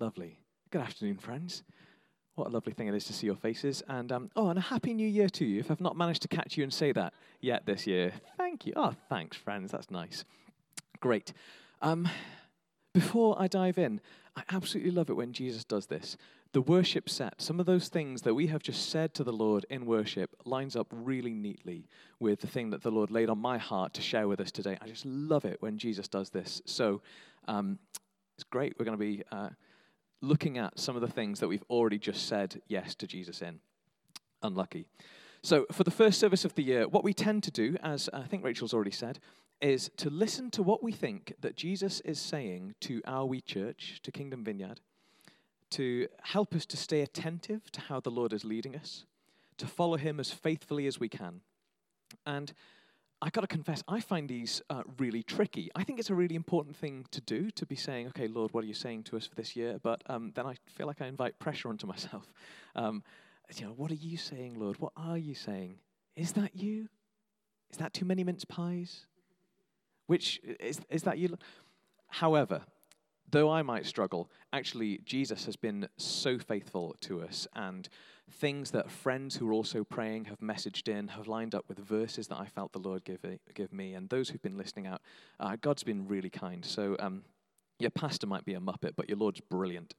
Lovely. Good afternoon, friends. What a lovely thing it is to see your faces. And um, oh, and a happy new year to you. If I've not managed to catch you and say that yet this year, thank you. Oh, thanks, friends. That's nice. Great. Um, before I dive in, I absolutely love it when Jesus does this. The worship set, some of those things that we have just said to the Lord in worship, lines up really neatly with the thing that the Lord laid on my heart to share with us today. I just love it when Jesus does this. So um, it's great. We're going to be uh, looking at some of the things that we've already just said yes to Jesus in. Unlucky. So, for the first service of the year, what we tend to do, as I think Rachel's already said, is to listen to what we think that Jesus is saying to our wee church, to Kingdom Vineyard, to help us to stay attentive to how the Lord is leading us, to follow Him as faithfully as we can. And I got to confess, I find these uh, really tricky. I think it's a really important thing to do to be saying, okay, Lord, what are you saying to us for this year? But um, then I feel like I invite pressure onto myself. Um, you know, what are you saying, Lord? What are you saying? Is that you? Is that too many mince pies? Which is, is that you? However, though I might struggle, actually, Jesus has been so faithful to us, and things that friends who are also praying have messaged in have lined up with verses that I felt the Lord give, give me, and those who've been listening out, uh, God's been really kind. So, um, your pastor might be a muppet, but your Lord's brilliant.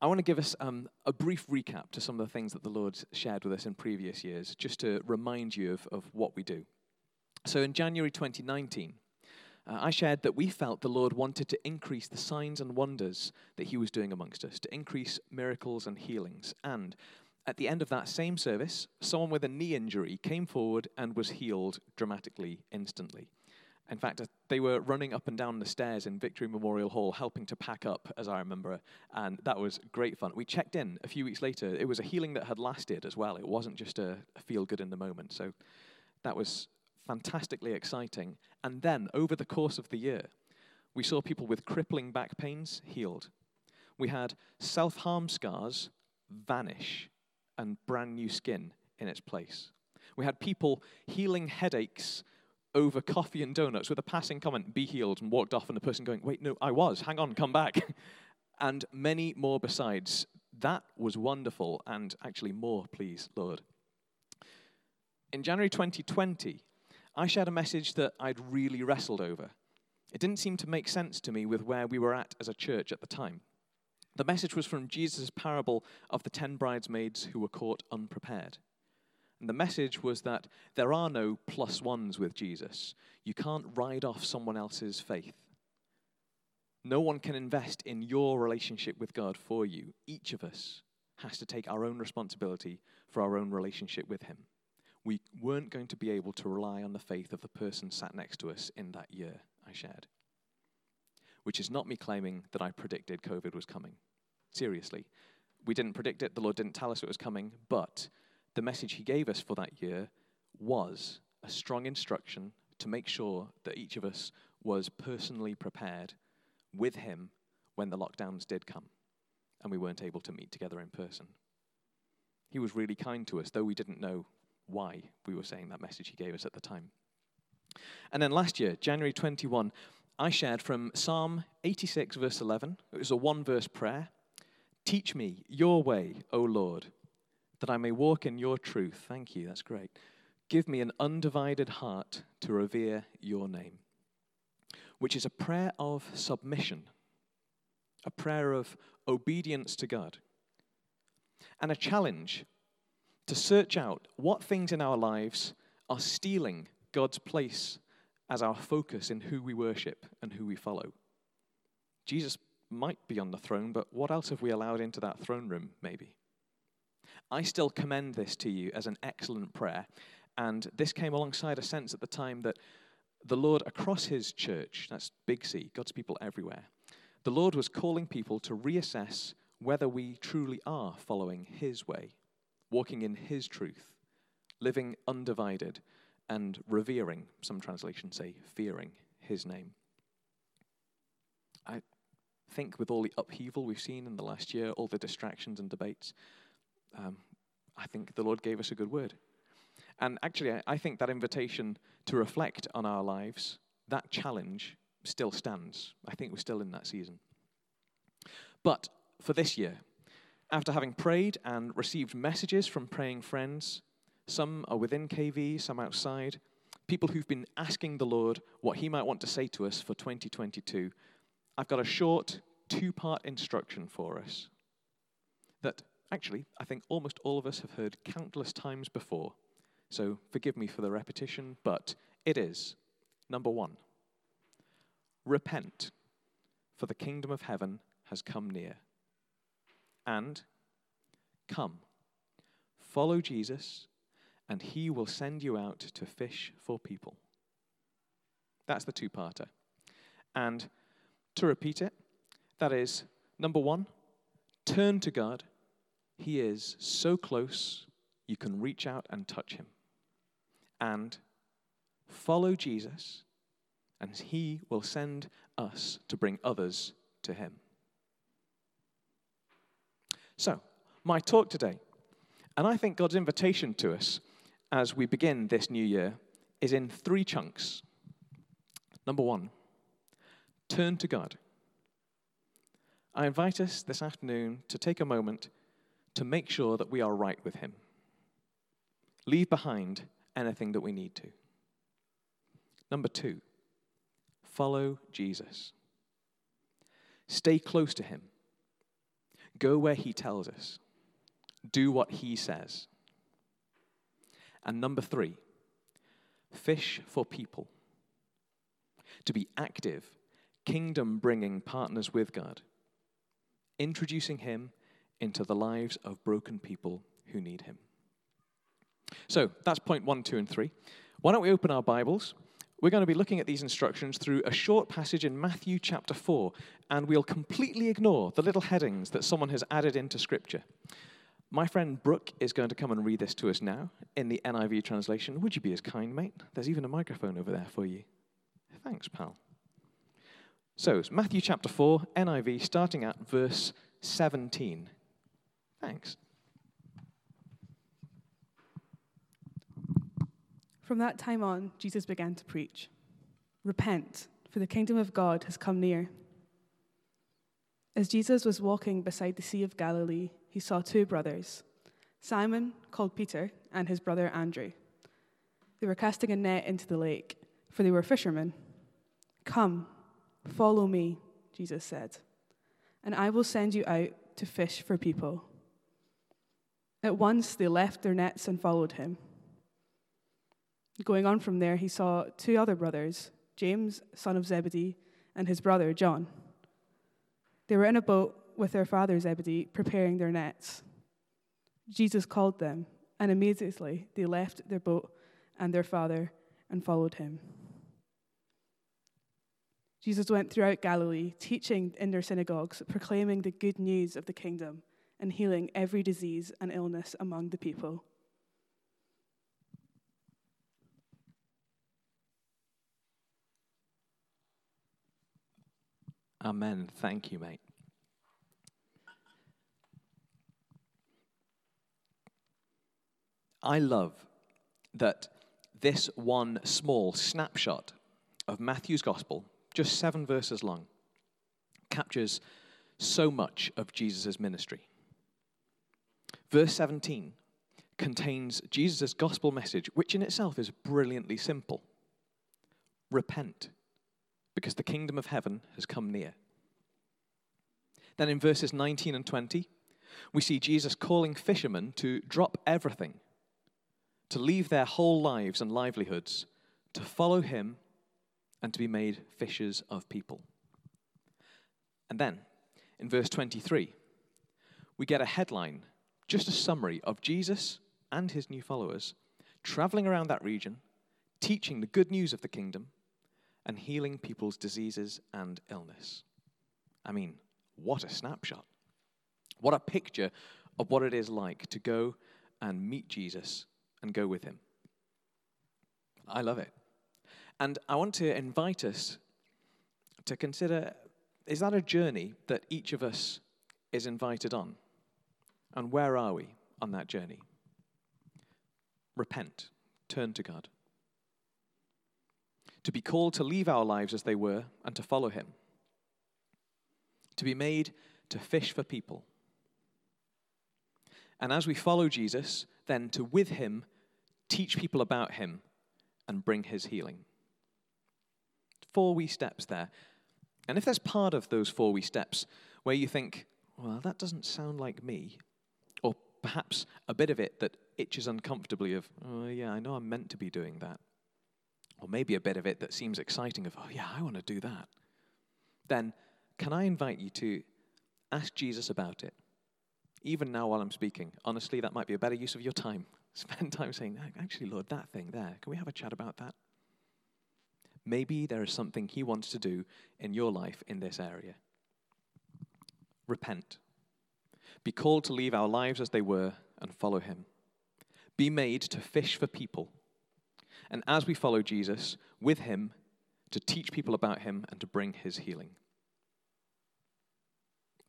I want to give us um, a brief recap to some of the things that the Lord shared with us in previous years, just to remind you of, of what we do. So in January 2019, uh, I shared that we felt the Lord wanted to increase the signs and wonders that He was doing amongst us, to increase miracles and healings. And at the end of that same service, someone with a knee injury came forward and was healed dramatically, instantly. In fact, uh, they were running up and down the stairs in Victory Memorial Hall, helping to pack up, as I remember, and that was great fun. We checked in a few weeks later. It was a healing that had lasted as well. It wasn't just a, a feel good in the moment. So that was fantastically exciting. And then, over the course of the year, we saw people with crippling back pains healed. We had self harm scars vanish and brand new skin in its place. We had people healing headaches over coffee and donuts with a passing comment, be healed, and walked off, and the person going, wait, no, I was, hang on, come back. and many more besides. That was wonderful, and actually more, please, Lord. In January 2020, I shared a message that I'd really wrestled over. It didn't seem to make sense to me with where we were at as a church at the time. The message was from Jesus' parable of the ten bridesmaids who were caught unprepared. And the message was that there are no plus ones with Jesus. You can't ride off someone else's faith. No one can invest in your relationship with God for you. Each of us has to take our own responsibility for our own relationship with Him we weren't going to be able to rely on the faith of the person sat next to us in that year I shared. Which is not me claiming that I predicted COVID was coming. Seriously. We didn't predict it, the Lord didn't tell us it was coming, but the message He gave us for that year was a strong instruction to make sure that each of us was personally prepared with Him when the lockdowns did come and we weren't able to meet together in person. He was really kind to us, though we didn't know why we were saying that message he gave us at the time. And then last year, January 21, I shared from Psalm 86, verse 11. It was a one verse prayer. Teach me your way, O Lord, that I may walk in your truth. Thank you, that's great. Give me an undivided heart to revere your name, which is a prayer of submission, a prayer of obedience to God, and a challenge to search out what things in our lives are stealing God's place as our focus in who we worship and who we follow. Jesus might be on the throne, but what else have we allowed into that throne room, maybe? I still commend this to you as an excellent prayer, and this came alongside a sense at the time that the Lord across his church, that's Big C, God's people everywhere, the Lord was calling people to reassess whether we truly are following his way walking in His truth, living undivided, and revering, some translations say, fearing His name. I think with all the upheaval we've seen in the last year, all the distractions and debates, um, I think the Lord gave us a good word. And actually, I, I think that invitation to reflect on our lives, that challenge still stands. I think we're still in that season. But for this year, after having prayed and received messages from praying friends, some are within KV, some outside, people who've been asking the Lord what He might want to say to us for 2022, I've got a short two part instruction for us that actually I think almost all of us have heard countless times before. So forgive me for the repetition, but it is number one repent, for the kingdom of heaven has come near. And come, follow Jesus, and he will send you out to fish for people. That's the two parter. And to repeat it, that is number one, turn to God. He is so close, you can reach out and touch him. And follow Jesus, and he will send us to bring others to him. So, my talk today, and I think God's invitation to us as we begin this new year, is in three chunks. Number one, turn to God. I invite us this afternoon to take a moment to make sure that we are right with Him. Leave behind anything that we need to. Number two, follow Jesus. Stay close to Him. Go where He tells us. Do what He says. And number three, fish for people. To be active, kingdom bringing partners with God introducing him into the lives of broken people who need him. So that's point one, two, and three. Why don't we open our Bibles? We're going to be looking at these instructions through a short passage in Matthew chapter 4, and we'll completely ignore the little headings that someone has added into Scripture. My friend Brooke is going to come and read this to us now in the NIV translation. Would you be as kind, mate? There's even a microphone over there for you. Thanks, pal. So, it's Matthew chapter 4, NIV, starting at verse 17. Thanks. From that time on, Jesus began to preach Repent, for the kingdom of God has come near. As Jesus was walking beside the Sea of Galilee, he saw two brothers Simon, called Peter, and his brother Andrew. They were casting a net into the lake, for they were fishermen. Come, Follow me, Jesus said, and I will send you out to fish for people. At once they left their nets and followed him. Going on from there, he saw two other brothers, James, son of Zebedee, and his brother John. They were in a boat with their father Zebedee, preparing their nets. Jesus called them, and immediately they left their boat and their father and followed him. Jesus went throughout Galilee, teaching in their synagogues, proclaiming the good news of the kingdom, and healing every disease and illness among the people. Amen. Thank you, mate. I love that this one small snapshot of Matthew's gospel just seven verses long, captures so much of Jesus' ministry. Verse 17 contains Jesus' gospel message, which in itself is brilliantly simple repent, because the kingdom of heaven has come near. Then in verses 19 and 20, we see Jesus calling fishermen to drop everything, to leave their whole lives and livelihoods, to follow him and to be made fishers of people. And then, in verse 23, we get a headline, just a summary of Jesus and his new followers traveling around that region, teaching the good news of the kingdom, and healing people's diseases and illness. I mean, what a snapshot. What a picture of what it is like to go and meet Jesus and go with him. I love it. And I want to invite us to consider is that a journey that each of us is invited on? And where are we on that journey? Repent, turn to God. To be called to leave our lives as they were and to follow Him. To be made to fish for people. And as we follow Jesus, then to with him teach people about him and bring his healing. Four wee steps there. And if there's part of those four wee steps where you think, well, that doesn't sound like me, or perhaps a bit of it that itches uncomfortably of, oh, yeah, I know I'm meant to be doing that, or maybe a bit of it that seems exciting of, oh, yeah, I want to do that, then can I invite you to ask Jesus about it? Even now while I'm speaking, honestly, that might be a better use of your time. Spend time saying, actually, Lord, that thing there, can we have a chat about that? Maybe there is something He wants to do in your life in this area. Repent. Be called to leave our lives as they were and follow Him. Be made to fish for people. And as we follow Jesus, with Him, to teach people about Him and to bring His healing.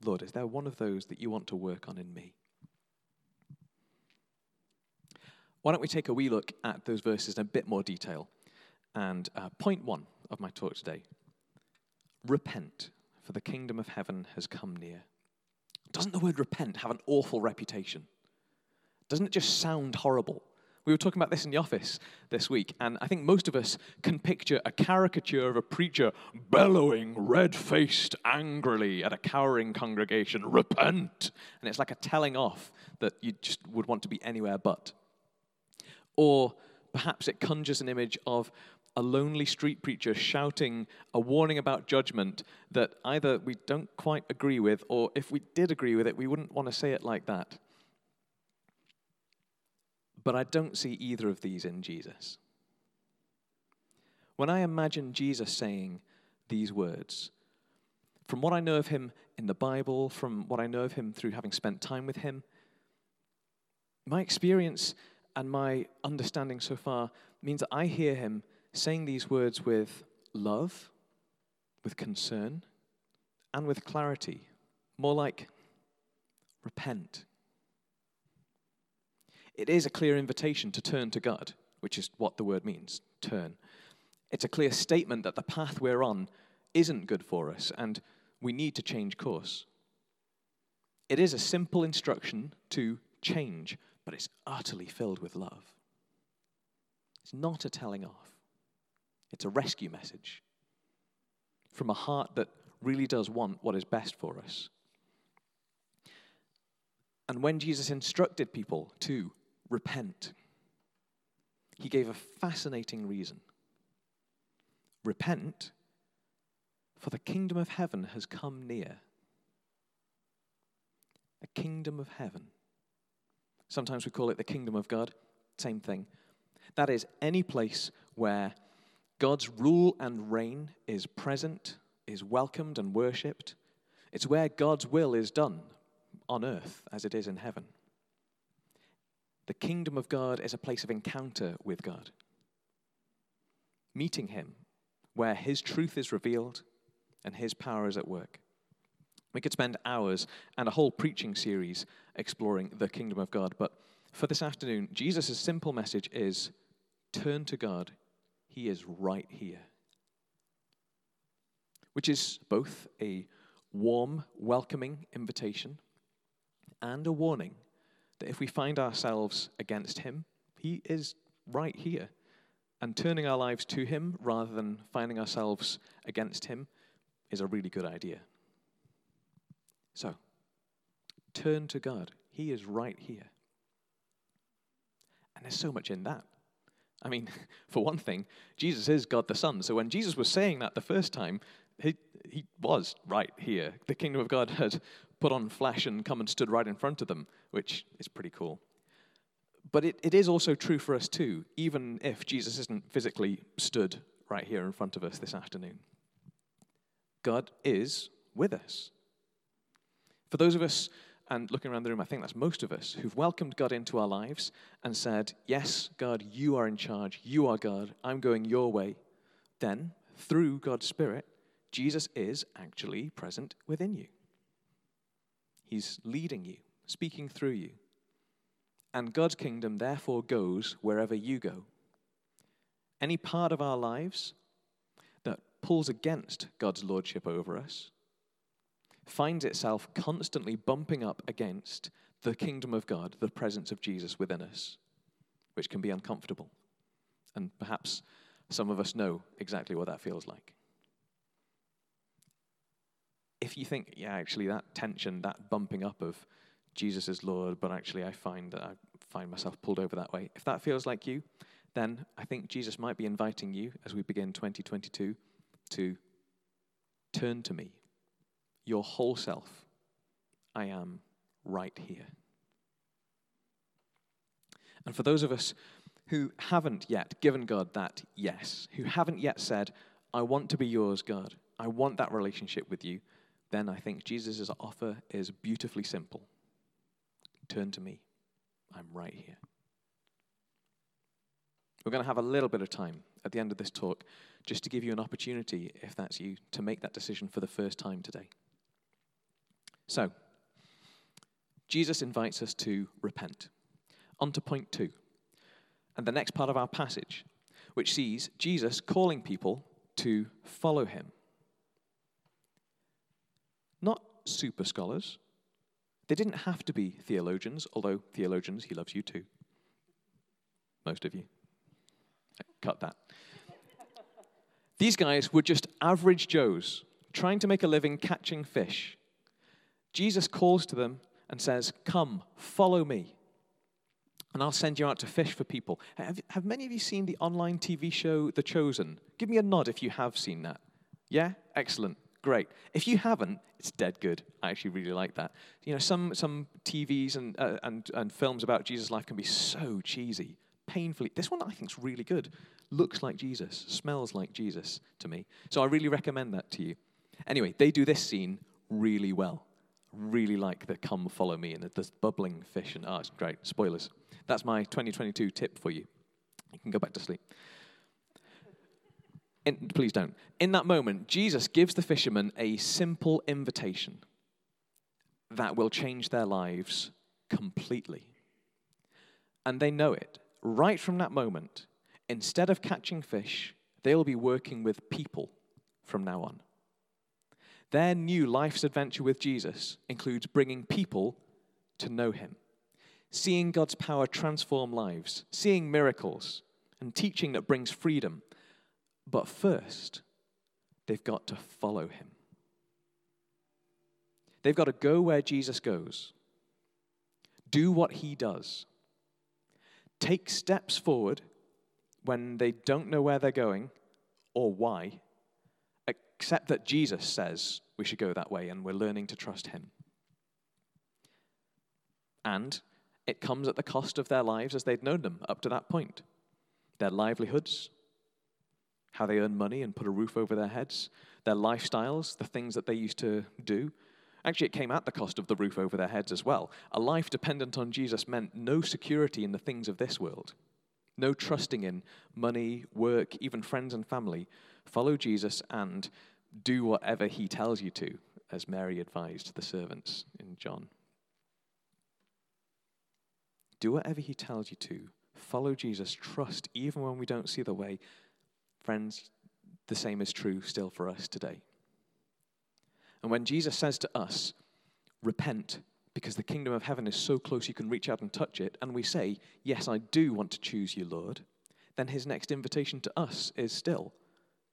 Lord, is there one of those that you want to work on in me? Why don't we take a wee look at those verses in a bit more detail? And uh, point one of my talk today repent, for the kingdom of heaven has come near. Doesn't the word repent have an awful reputation? Doesn't it just sound horrible? We were talking about this in the office this week, and I think most of us can picture a caricature of a preacher bellowing, red faced, angrily at a cowering congregation, Repent! And it's like a telling off that you just would want to be anywhere but. Or perhaps it conjures an image of a lonely street preacher shouting a warning about judgment that either we don't quite agree with, or if we did agree with it, we wouldn't want to say it like that. But I don't see either of these in Jesus. When I imagine Jesus saying these words, from what I know of him in the Bible, from what I know of him through having spent time with him, my experience and my understanding so far means that I hear him saying these words with love, with concern, and with clarity. More like, repent. It is a clear invitation to turn to God, which is what the word means turn. It's a clear statement that the path we're on isn't good for us and we need to change course. It is a simple instruction to change, but it's utterly filled with love. It's not a telling off, it's a rescue message from a heart that really does want what is best for us. And when Jesus instructed people to repent, he gave a fascinating reason. Repent, for the kingdom of heaven has come near. A kingdom of heaven. Sometimes we call it the kingdom of God. Same thing. That is any place where God's rule and reign is present, is welcomed and worshipped. It's where God's will is done on earth as it is in heaven. The kingdom of God is a place of encounter with God, meeting Him where His truth is revealed and His power is at work. We could spend hours and a whole preaching series exploring the kingdom of God, but for this afternoon, Jesus' simple message is turn to God. He is right here. Which is both a warm, welcoming invitation and a warning that if we find ourselves against Him, He is right here. And turning our lives to Him rather than finding ourselves against Him is a really good idea. So, turn to God. He is right here. And there's so much in that. I mean, for one thing, Jesus is God the Son. So when Jesus was saying that the first time, he, he was right here. The kingdom of God had put on flesh and come and stood right in front of them, which is pretty cool. But it, it is also true for us too, even if Jesus isn't physically stood right here in front of us this afternoon. God is with us. For those of us, and looking around the room, I think that's most of us, who've welcomed God into our lives and said, Yes, God, you are in charge. You are God. I'm going your way. Then, through God's Spirit, Jesus is actually present within you. He's leading you, speaking through you. And God's kingdom therefore goes wherever you go. Any part of our lives that pulls against God's lordship over us finds itself constantly bumping up against the kingdom of God, the presence of Jesus within us, which can be uncomfortable. And perhaps some of us know exactly what that feels like. If you think, yeah, actually, that tension, that bumping up of Jesus is Lord, but actually I find that I find myself pulled over that way, if that feels like you, then I think Jesus might be inviting you as we begin 2022 to turn to me, your whole self. I am right here. And for those of us who haven't yet given God that yes, who haven't yet said, I want to be yours, God, I want that relationship with you, then I think Jesus' offer is beautifully simple. Turn to me. I'm right here. We're going to have a little bit of time at the end of this talk just to give you an opportunity, if that's you, to make that decision for the first time today. So, Jesus invites us to repent. On to point two, and the next part of our passage, which sees Jesus calling people to follow him. Not super scholars. They didn't have to be theologians, although theologians, he loves you too. Most of you. Cut that. These guys were just average Joes trying to make a living catching fish. Jesus calls to them and says, Come, follow me, and I'll send you out to fish for people. Have, have many of you seen the online TV show The Chosen? Give me a nod if you have seen that. Yeah? Excellent. Great. If you haven't, it's dead good. I actually really like that. You know, some, some TVs and, uh, and, and films about Jesus' life can be so cheesy painfully. This one I think is really good. Looks like Jesus, smells like Jesus to me. So I really recommend that to you. Anyway, they do this scene really well. Really like the come follow me and the bubbling fish and ah, oh, it's great. Spoilers. That's my 2022 tip for you. You can go back to sleep. In, please don't. In that moment, Jesus gives the fishermen a simple invitation that will change their lives completely. And they know it right from that moment, instead of catching fish, they'll be working with people from now on. Their new life's adventure with Jesus includes bringing people to know him, seeing God's power transform lives, seeing miracles, and teaching that brings freedom. But first, they've got to follow him. They've got to go where Jesus goes, do what he does, take steps forward when they don't know where they're going or why, except that Jesus says we should go that way and we're learning to trust him. And it comes at the cost of their lives as they'd known them up to that point their livelihoods, how they earn money and put a roof over their heads, their lifestyles, the things that they used to do, Actually, it came at the cost of the roof over their heads as well. A life dependent on Jesus meant no security in the things of this world, no trusting in money, work, even friends and family. Follow Jesus and do whatever he tells you to, as Mary advised the servants in John. Do whatever he tells you to. Follow Jesus. Trust even when we don't see the way. Friends, the same is true still for us today. And when Jesus says to us, repent, because the kingdom of heaven is so close you can reach out and touch it, and we say, Yes, I do want to choose you, Lord, then his next invitation to us is still,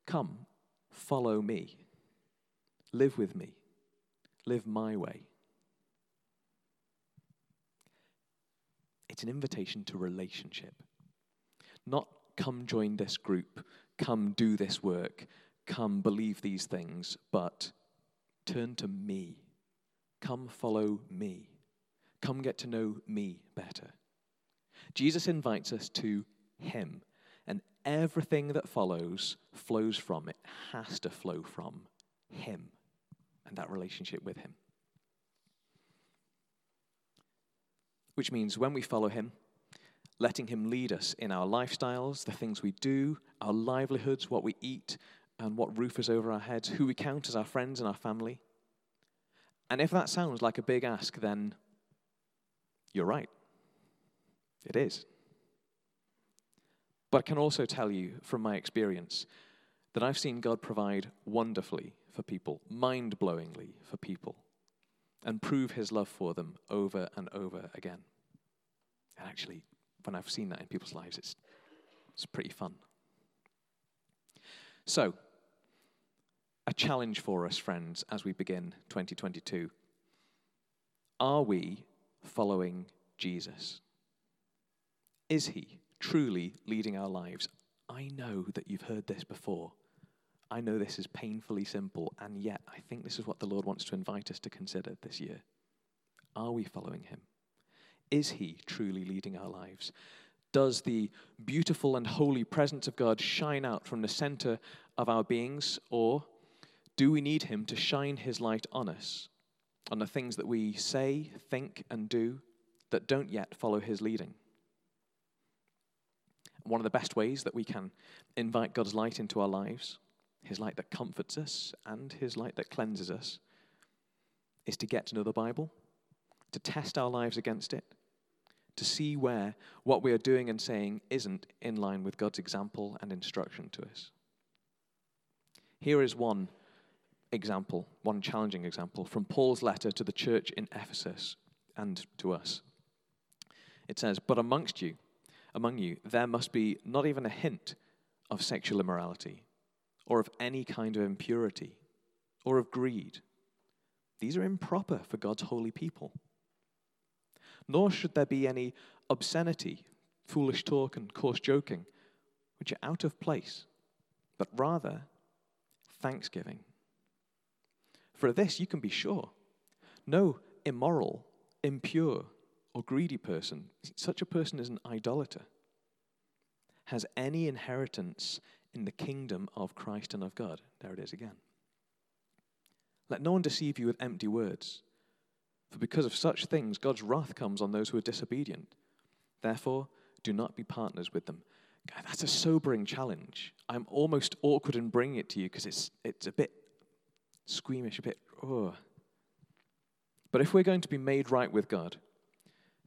Come, follow me, live with me, live my way. It's an invitation to relationship. Not come join this group, come do this work, come believe these things, but Turn to me. Come follow me. Come get to know me better. Jesus invites us to Him, and everything that follows flows from, it has to flow from Him and that relationship with Him. Which means when we follow Him, letting Him lead us in our lifestyles, the things we do, our livelihoods, what we eat, and what roof is over our heads, who we count as our friends and our family. And if that sounds like a big ask, then you're right. It is. But I can also tell you from my experience that I've seen God provide wonderfully for people, mind blowingly for people, and prove his love for them over and over again. And actually, when I've seen that in people's lives, it's, it's pretty fun. So, a challenge for us, friends, as we begin 2022. Are we following Jesus? Is he truly leading our lives? I know that you've heard this before. I know this is painfully simple, and yet I think this is what the Lord wants to invite us to consider this year. Are we following him? Is he truly leading our lives? Does the beautiful and holy presence of God shine out from the center of our beings, or do we need him to shine his light on us, on the things that we say, think, and do that don't yet follow his leading? One of the best ways that we can invite God's light into our lives his light that comforts us, and his light that cleanses us, is to get to know the Bible, to test our lives against it, to see where what we are doing and saying isn't in line with God's example and instruction to us. Here is one example, one challenging example from Paul's letter to the church in Ephesus and to us. It says, But amongst you, among you, there must be not even a hint of sexual immorality or of any kind of impurity or of greed. These are improper for God's holy people. Nor should there be any obscenity, foolish talk, and coarse joking, which are out of place, but rather thanksgiving. For this you can be sure no immoral, impure, or greedy person, such a person is an idolater, has any inheritance in the kingdom of Christ and of God. There it is again. Let no one deceive you with empty words, for because of such things God's wrath comes on those who are disobedient. Therefore, do not be partners with them. God, that's a sobering challenge. I'm almost awkward in bringing it to you because it's, it's a bit squeamish, a bit, oh. But if we're going to be made right with God,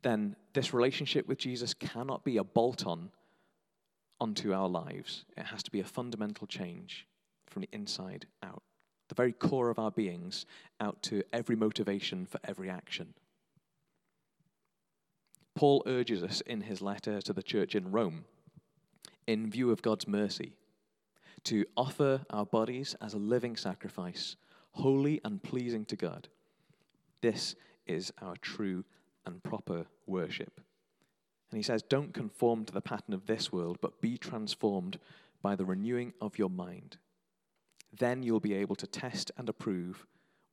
then this relationship with Jesus cannot be a bolt on onto our lives. It has to be a fundamental change from the inside out, the very core of our beings, out to every motivation for every action. Paul urges us in his letter to the church in Rome, in view of God's mercy, to offer our bodies as a living sacrifice, holy and pleasing to God. This is our true and proper worship. And he says, Don't conform to the pattern of this world, but be transformed by the renewing of your mind. Then you'll be able to test and approve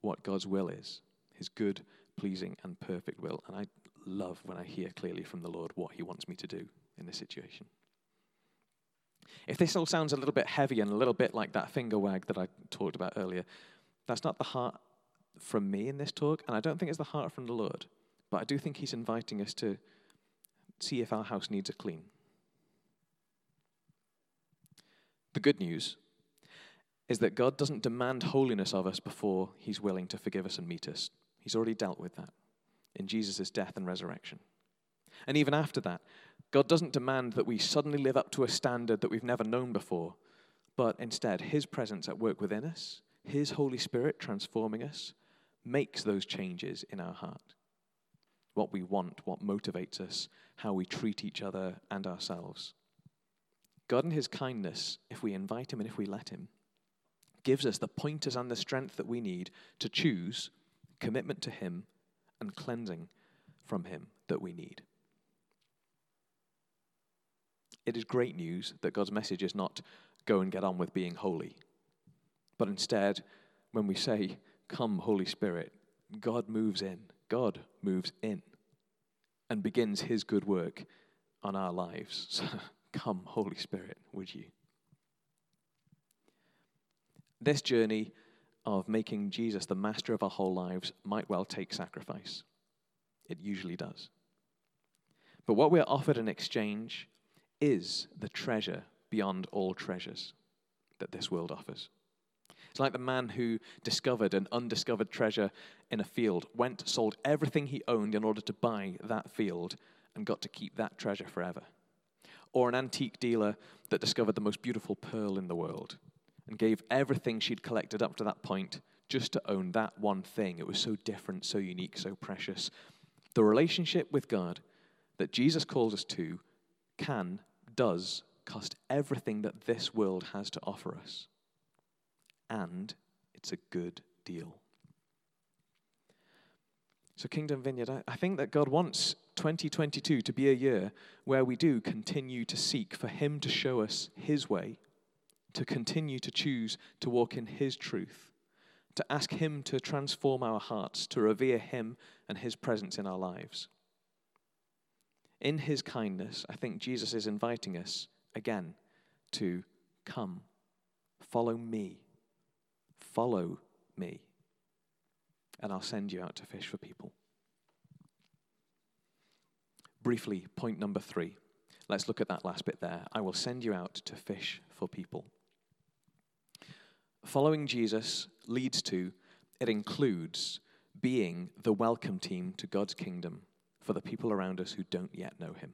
what God's will is his good, pleasing, and perfect will. And I love when I hear clearly from the Lord what he wants me to do in this situation. If this all sounds a little bit heavy and a little bit like that finger wag that I talked about earlier, that's not the heart from me in this talk, and I don't think it's the heart from the Lord. But I do think he's inviting us to see if our house needs a clean. The good news is that God doesn't demand holiness of us before he's willing to forgive us and meet us. He's already dealt with that in Jesus' death and resurrection. And even after that, God doesn't demand that we suddenly live up to a standard that we've never known before, but instead, His presence at work within us, His Holy Spirit transforming us, makes those changes in our heart what we want, what motivates us, how we treat each other and ourselves. God, in His kindness, if we invite Him and if we let Him, gives us the pointers and the strength that we need to choose commitment to Him and cleansing from Him that we need. It is great news that God's message is not go and get on with being holy, but instead, when we say, Come, Holy Spirit, God moves in God moves in and begins his good work on our lives. So come, Holy Spirit, would you? This journey of making Jesus the master of our whole lives might well take sacrifice. It usually does. But what we're offered in exchange is the treasure beyond all treasures that this world offers. It's like the man who discovered an undiscovered treasure in a field, went, sold everything he owned in order to buy that field, and got to keep that treasure forever. Or an antique dealer that discovered the most beautiful pearl in the world, and gave everything she'd collected up to that point just to own that one thing. It was so different, so unique, so precious. The relationship with God that Jesus calls us to can, does, cost everything that this world has to offer us. And it's a good deal. So, Kingdom Vineyard, I think that God wants 2022 to be a year where we do continue to seek for Him to show us His way, to continue to choose to walk in His truth, to ask Him to transform our hearts, to revere Him and His presence in our lives. In His kindness, I think Jesus is inviting us again to come, follow me, follow me, and I'll send you out to fish for people. Briefly, point number three. Let's look at that last bit there. I will send you out to fish for people. Following Jesus leads to, it includes being the welcome team to God's kingdom for the people around us who don't yet know Him.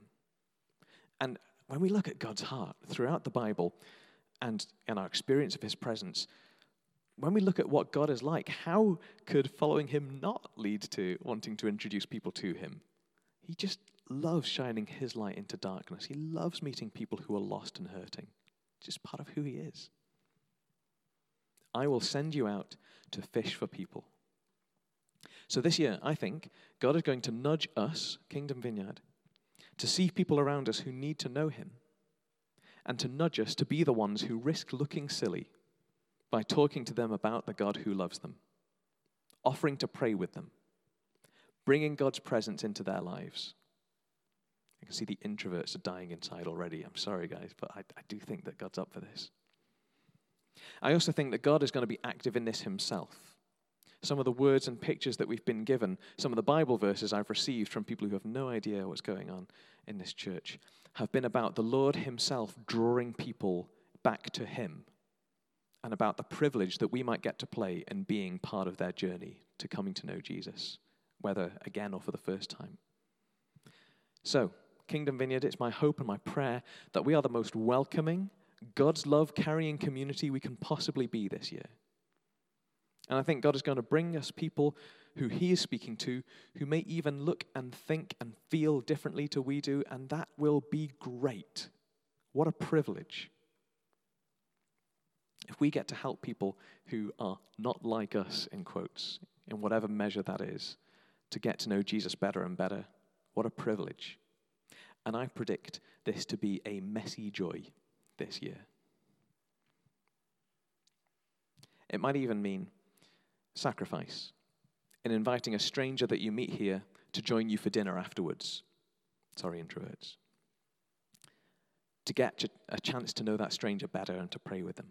And when we look at God's heart throughout the Bible and in our experience of His presence, when we look at what God is like, how could following Him not lead to wanting to introduce people to Him? He just loves shining His light into darkness. He loves meeting people who are lost and hurting. It's just part of who He is. I will send you out to fish for people. So this year, I think God is going to nudge us, Kingdom Vineyard, to see people around us who need to know Him, and to nudge us to be the ones who risk looking silly by talking to them about the God who loves them, offering to pray with them, bringing God's presence into their lives. I can see the introverts are dying inside already. I'm sorry, guys, but I, I do think that God's up for this. I also think that God is going to be active in this himself some of the words and pictures that we've been given, some of the Bible verses I've received from people who have no idea what's going on in this church, have been about the Lord Himself drawing people back to Him and about the privilege that we might get to play in being part of their journey to coming to know Jesus, whether again or for the first time. So, Kingdom Vineyard, it's my hope and my prayer that we are the most welcoming, God's love carrying community we can possibly be this year. And I think God is going to bring us people who He is speaking to who may even look and think and feel differently to we do, and that will be great. What a privilege. If we get to help people who are not like us, in quotes, in whatever measure that is, to get to know Jesus better and better, what a privilege. And I predict this to be a messy joy this year. It might even mean sacrifice in inviting a stranger that you meet here to join you for dinner afterwards. Sorry, introverts. To get a chance to know that stranger better and to pray with them.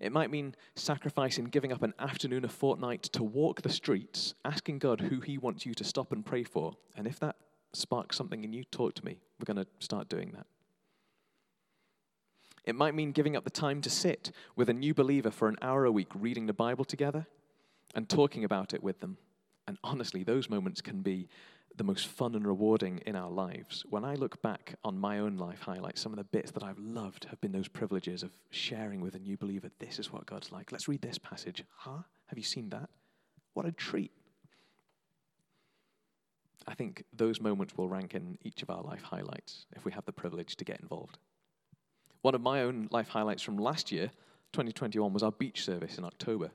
It might mean sacrificing giving up an afternoon a fortnight to walk the streets, asking God who He wants you to stop and pray for. And if that sparks something in you, talk to me. We're going to start doing that. It might mean giving up the time to sit with a new believer for an hour a week reading the Bible together and talking about it with them. And honestly, those moments can be the most fun and rewarding in our lives. When I look back on my own life highlights, some of the bits that I've loved have been those privileges of sharing with a new believer, this is what God's like. Let's read this passage. Huh? Have you seen that? What a treat. I think those moments will rank in each of our life highlights if we have the privilege to get involved. One of my own life highlights from last year, 2021, was our beach service in October.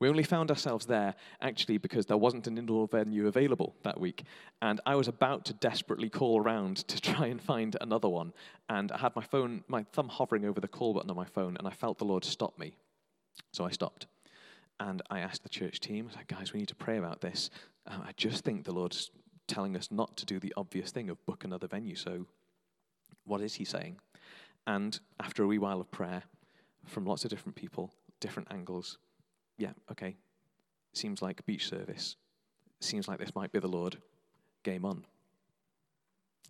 We only found ourselves there actually because there wasn't an indoor venue available that week. And I was about to desperately call around to try and find another one. And I had my phone, my thumb hovering over the call button on my phone, and I felt the Lord stop me. So I stopped. And I asked the church team, like, guys, we need to pray about this. Um, I just think the Lord's telling us not to do the obvious thing of book another venue. So what is he saying? And after a wee while of prayer from lots of different people, different angles, yeah, okay, seems like beach service. Seems like this might be the Lord. Game on.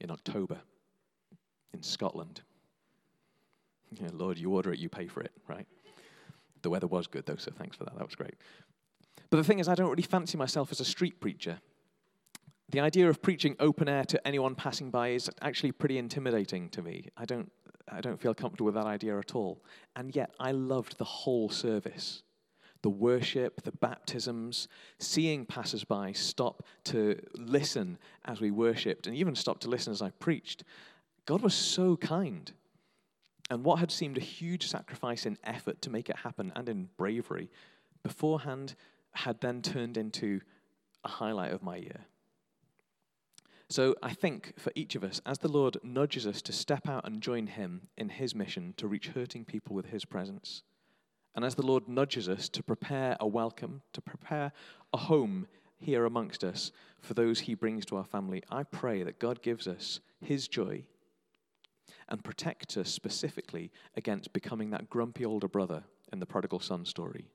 In October, in Scotland. Yeah, Lord, you order it, you pay for it, right? The weather was good though, so thanks for that. That was great. But the thing is, I don't really fancy myself as a street preacher. The idea of preaching open air to anyone passing by is actually pretty intimidating to me. I don't, I don't feel comfortable with that idea at all. And yet, I loved the whole service the worship, the baptisms, seeing passers-by stop to listen as we worshipped, and even stop to listen as I preached. God was so kind. And what had seemed a huge sacrifice in effort to make it happen and in bravery beforehand had then turned into a highlight of my year. So I think for each of us, as the Lord nudges us to step out and join Him in His mission to reach hurting people with His presence, and as the Lord nudges us to prepare a welcome, to prepare a home here amongst us for those He brings to our family, I pray that God gives us His joy and protects us specifically against becoming that grumpy older brother in the prodigal son story.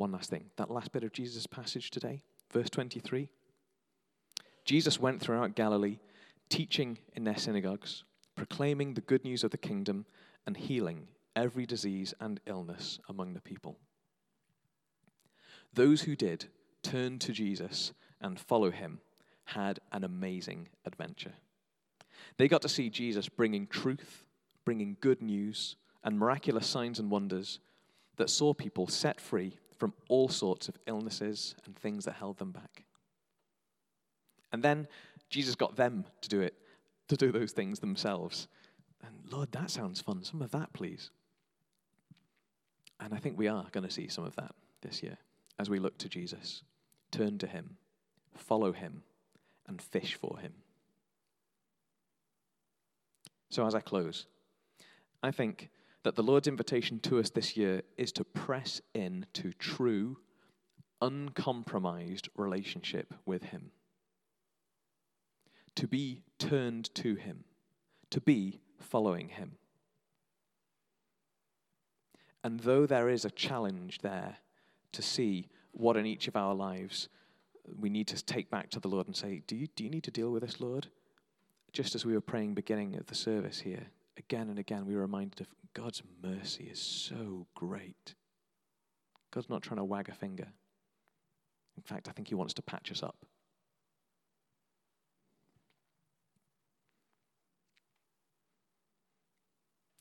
One last thing. That last bit of Jesus' passage today, verse 23. Jesus went throughout Galilee, teaching in their synagogues, proclaiming the good news of the kingdom, and healing every disease and illness among the people. Those who did turn to Jesus and follow him had an amazing adventure. They got to see Jesus bringing truth, bringing good news, and miraculous signs and wonders that saw people set free from all sorts of illnesses and things that held them back. And then Jesus got them to do it, to do those things themselves. And Lord, that sounds fun. Some of that, please. And I think we are going to see some of that this year as we look to Jesus, turn to him, follow him, and fish for him. So as I close, I think that the Lord's invitation to us this year is to press in to true, uncompromised relationship with Him. To be turned to Him, to be following Him. And though there is a challenge there to see what in each of our lives we need to take back to the Lord and say, Do you, do you need to deal with this, Lord? Just as we were praying beginning of the service here, again and again we were reminded of God's mercy is so great. God's not trying to wag a finger. In fact, I think He wants to patch us up.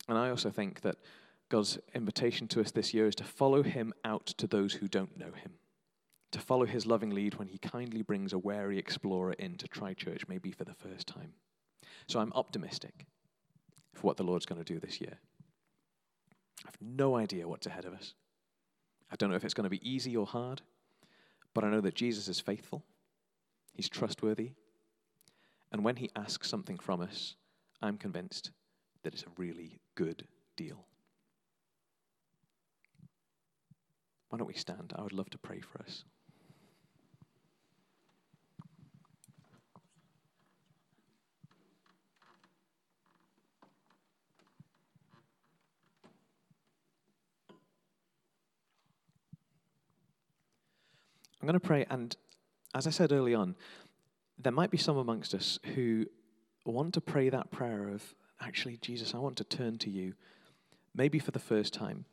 And I also think that God's invitation to us this year is to follow Him out to those who don't know Him, to follow His loving lead when He kindly brings a wary explorer in to try church, maybe for the first time. So I'm optimistic for what the Lord's going to do this year. I have no idea what's ahead of us. I don't know if it's going to be easy or hard, but I know that Jesus is faithful, He's trustworthy, and when He asks something from us, I'm convinced that it's a really good deal. Why don't we stand? I would love to pray for us. I'm going to pray, and as I said early on, there might be some amongst us who want to pray that prayer of, actually, Jesus, I want to turn to you, maybe for the first time.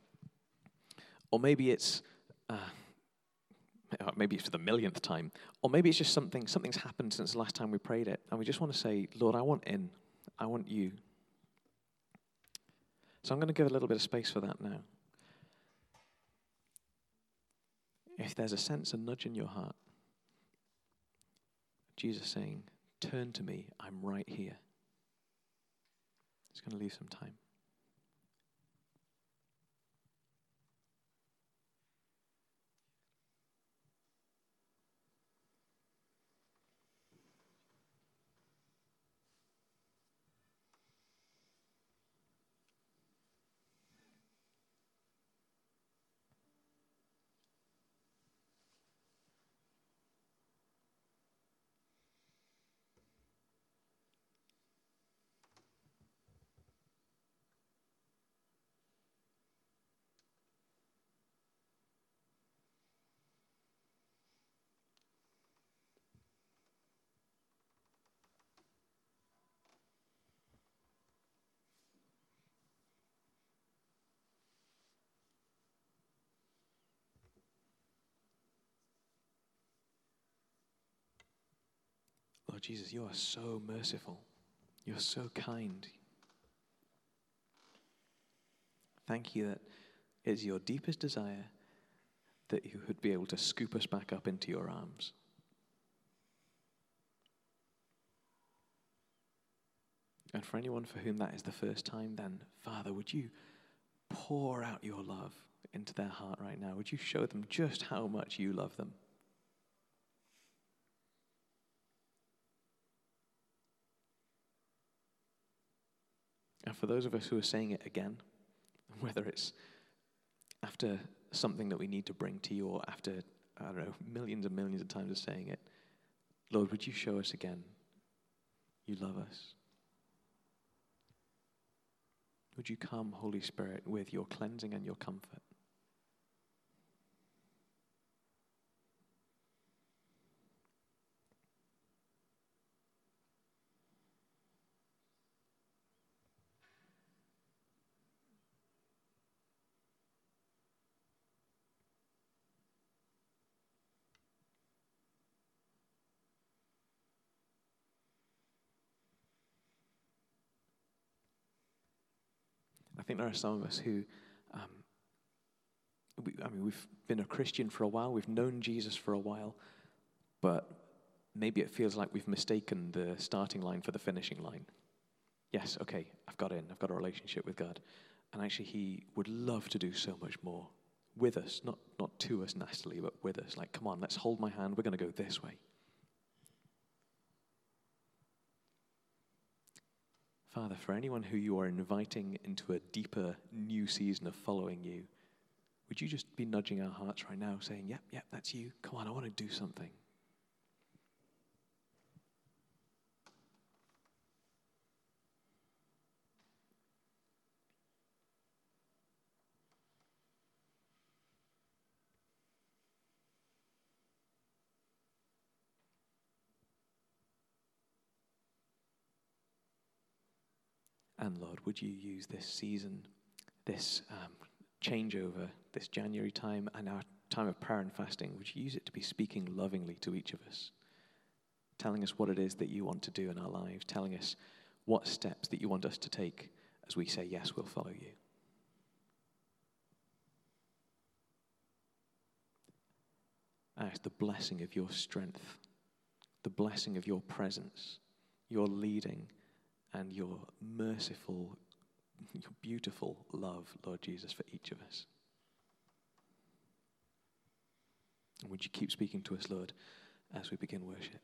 Or maybe it's. Uh, maybe it's for the millionth time, or maybe it's just something something's happened since the last time we prayed it, and we just want to say, Lord, I want in, I want you. So I'm going to give a little bit of space for that now. If there's a sense, a nudge in your heart, Jesus saying, Turn to me, I'm right here. It's going to leave some time. Jesus, you are so merciful. You're so kind. Thank you that it is your deepest desire that you would be able to scoop us back up into your arms. And for anyone for whom that is the first time, then, Father, would you pour out your love into their heart right now? Would you show them just how much you love them? And for those of us who are saying it again, whether it's after something that we need to bring to you or after, I don't know, millions and millions of times of saying it, Lord, would you show us again you love us? Would you come, Holy Spirit, with your cleansing and your comfort? Think there are some of us who, um, we, I mean, we've been a Christian for a while, we've known Jesus for a while, but maybe it feels like we've mistaken the starting line for the finishing line. Yes, okay, I've got in, I've got a relationship with God. And actually, He would love to do so much more with us, not, not to us nastily, but with us. Like, come on, let's hold my hand, we're going to go this way. Father, for anyone who you are inviting into a deeper new season of following you, would you just be nudging our hearts right now, saying, Yep, yep, that's you. Come on, I want to do something. And Lord, would you use this season, this um, changeover, this January time, and our time of prayer and fasting, would you use it to be speaking lovingly to each of us, telling us what it is that you want to do in our lives, telling us what steps that you want us to take as we say, Yes, we'll follow you. I ask the blessing of your strength, the blessing of your presence, your leading and your merciful, your beautiful love, Lord Jesus, for each of us. And would you keep speaking to us, Lord, as we begin worship?